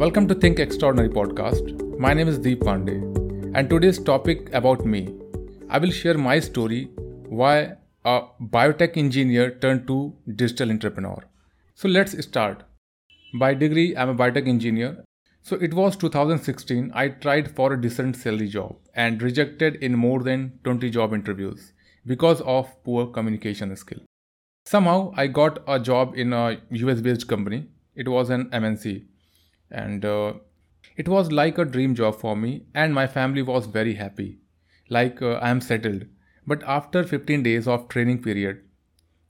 Welcome to Think Extraordinary podcast. My name is Deep Pandey, and today's topic about me. I will share my story why a biotech engineer turned to digital entrepreneur. So let's start. By degree, I'm a biotech engineer. So it was 2016. I tried for a decent salary job and rejected in more than 20 job interviews because of poor communication skill. Somehow I got a job in a US based company. It was an MNC and uh, it was like a dream job for me and my family was very happy. Like uh, i am settled. But after 15 days of training period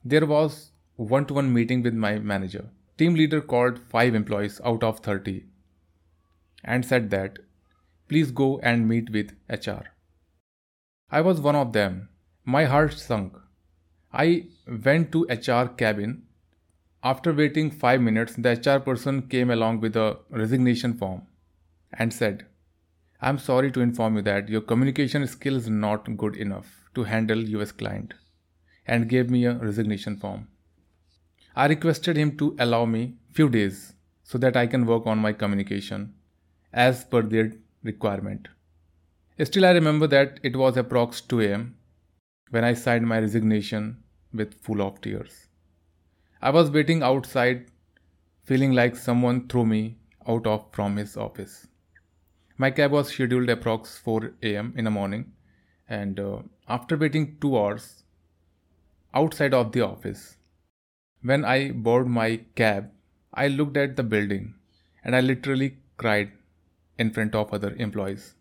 there was one to one meeting with my manager. Team leader called 5 employees out of 30 and said that please go and meet with hr i was one of them. My heart sunk. I went to hr cabin after waiting 5 minutes, the HR person came along with a resignation form and said, I'm sorry to inform you that your communication skill is not good enough to handle US client and gave me a resignation form. I requested him to allow me few days so that I can work on my communication as per their requirement. Still I remember that it was approx 2 am when I signed my resignation with full of tears. I was waiting outside, feeling like someone threw me out of from his office. My cab was scheduled approx 4 a.m. in the morning, and uh, after waiting two hours outside of the office, when I boarded my cab, I looked at the building and I literally cried in front of other employees.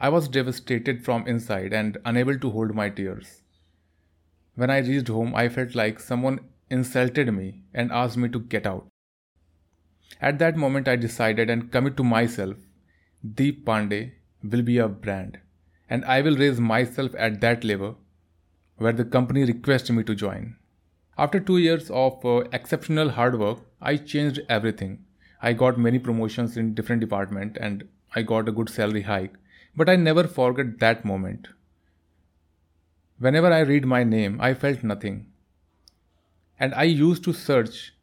I was devastated from inside and unable to hold my tears. When I reached home, I felt like someone insulted me and asked me to get out. At that moment, I decided and commit to myself Deep Pandey will be a brand, and I will raise myself at that level where the company requests me to join. After two years of uh, exceptional hard work, I changed everything. I got many promotions in different department and I got a good salary hike, but I never forget that moment. Whenever I read my name, I felt nothing. And I used to search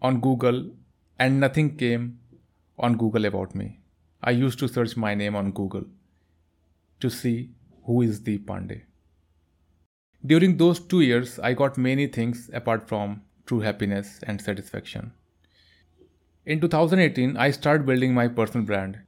on Google and nothing came on Google about me. I used to search my name on Google to see who is Deep Pandey. During those two years, I got many things apart from true happiness and satisfaction. In 2018, I started building my personal brand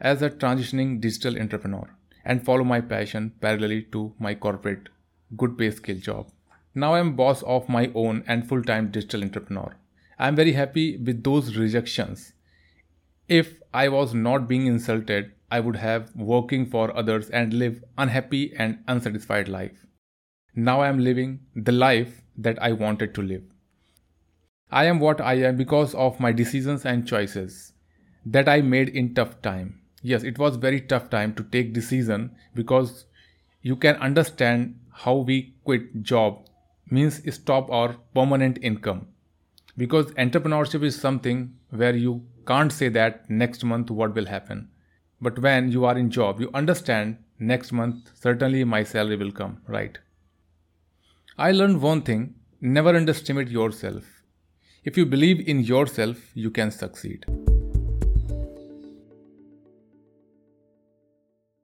as a transitioning digital entrepreneur and follow my passion parallelly to my corporate good pay skill job. Now I'm boss of my own and full-time digital entrepreneur. I'm very happy with those rejections. If I was not being insulted, I would have working for others and live unhappy and unsatisfied life. Now I am living the life that I wanted to live. I am what I am because of my decisions and choices that I made in tough time. Yes, it was very tough time to take decision because you can understand how we quit job means stop or permanent income. Because entrepreneurship is something where you can't say that next month what will happen. But when you are in job you understand next month certainly my salary will come right? I learned one thing never underestimate yourself. If you believe in yourself you can succeed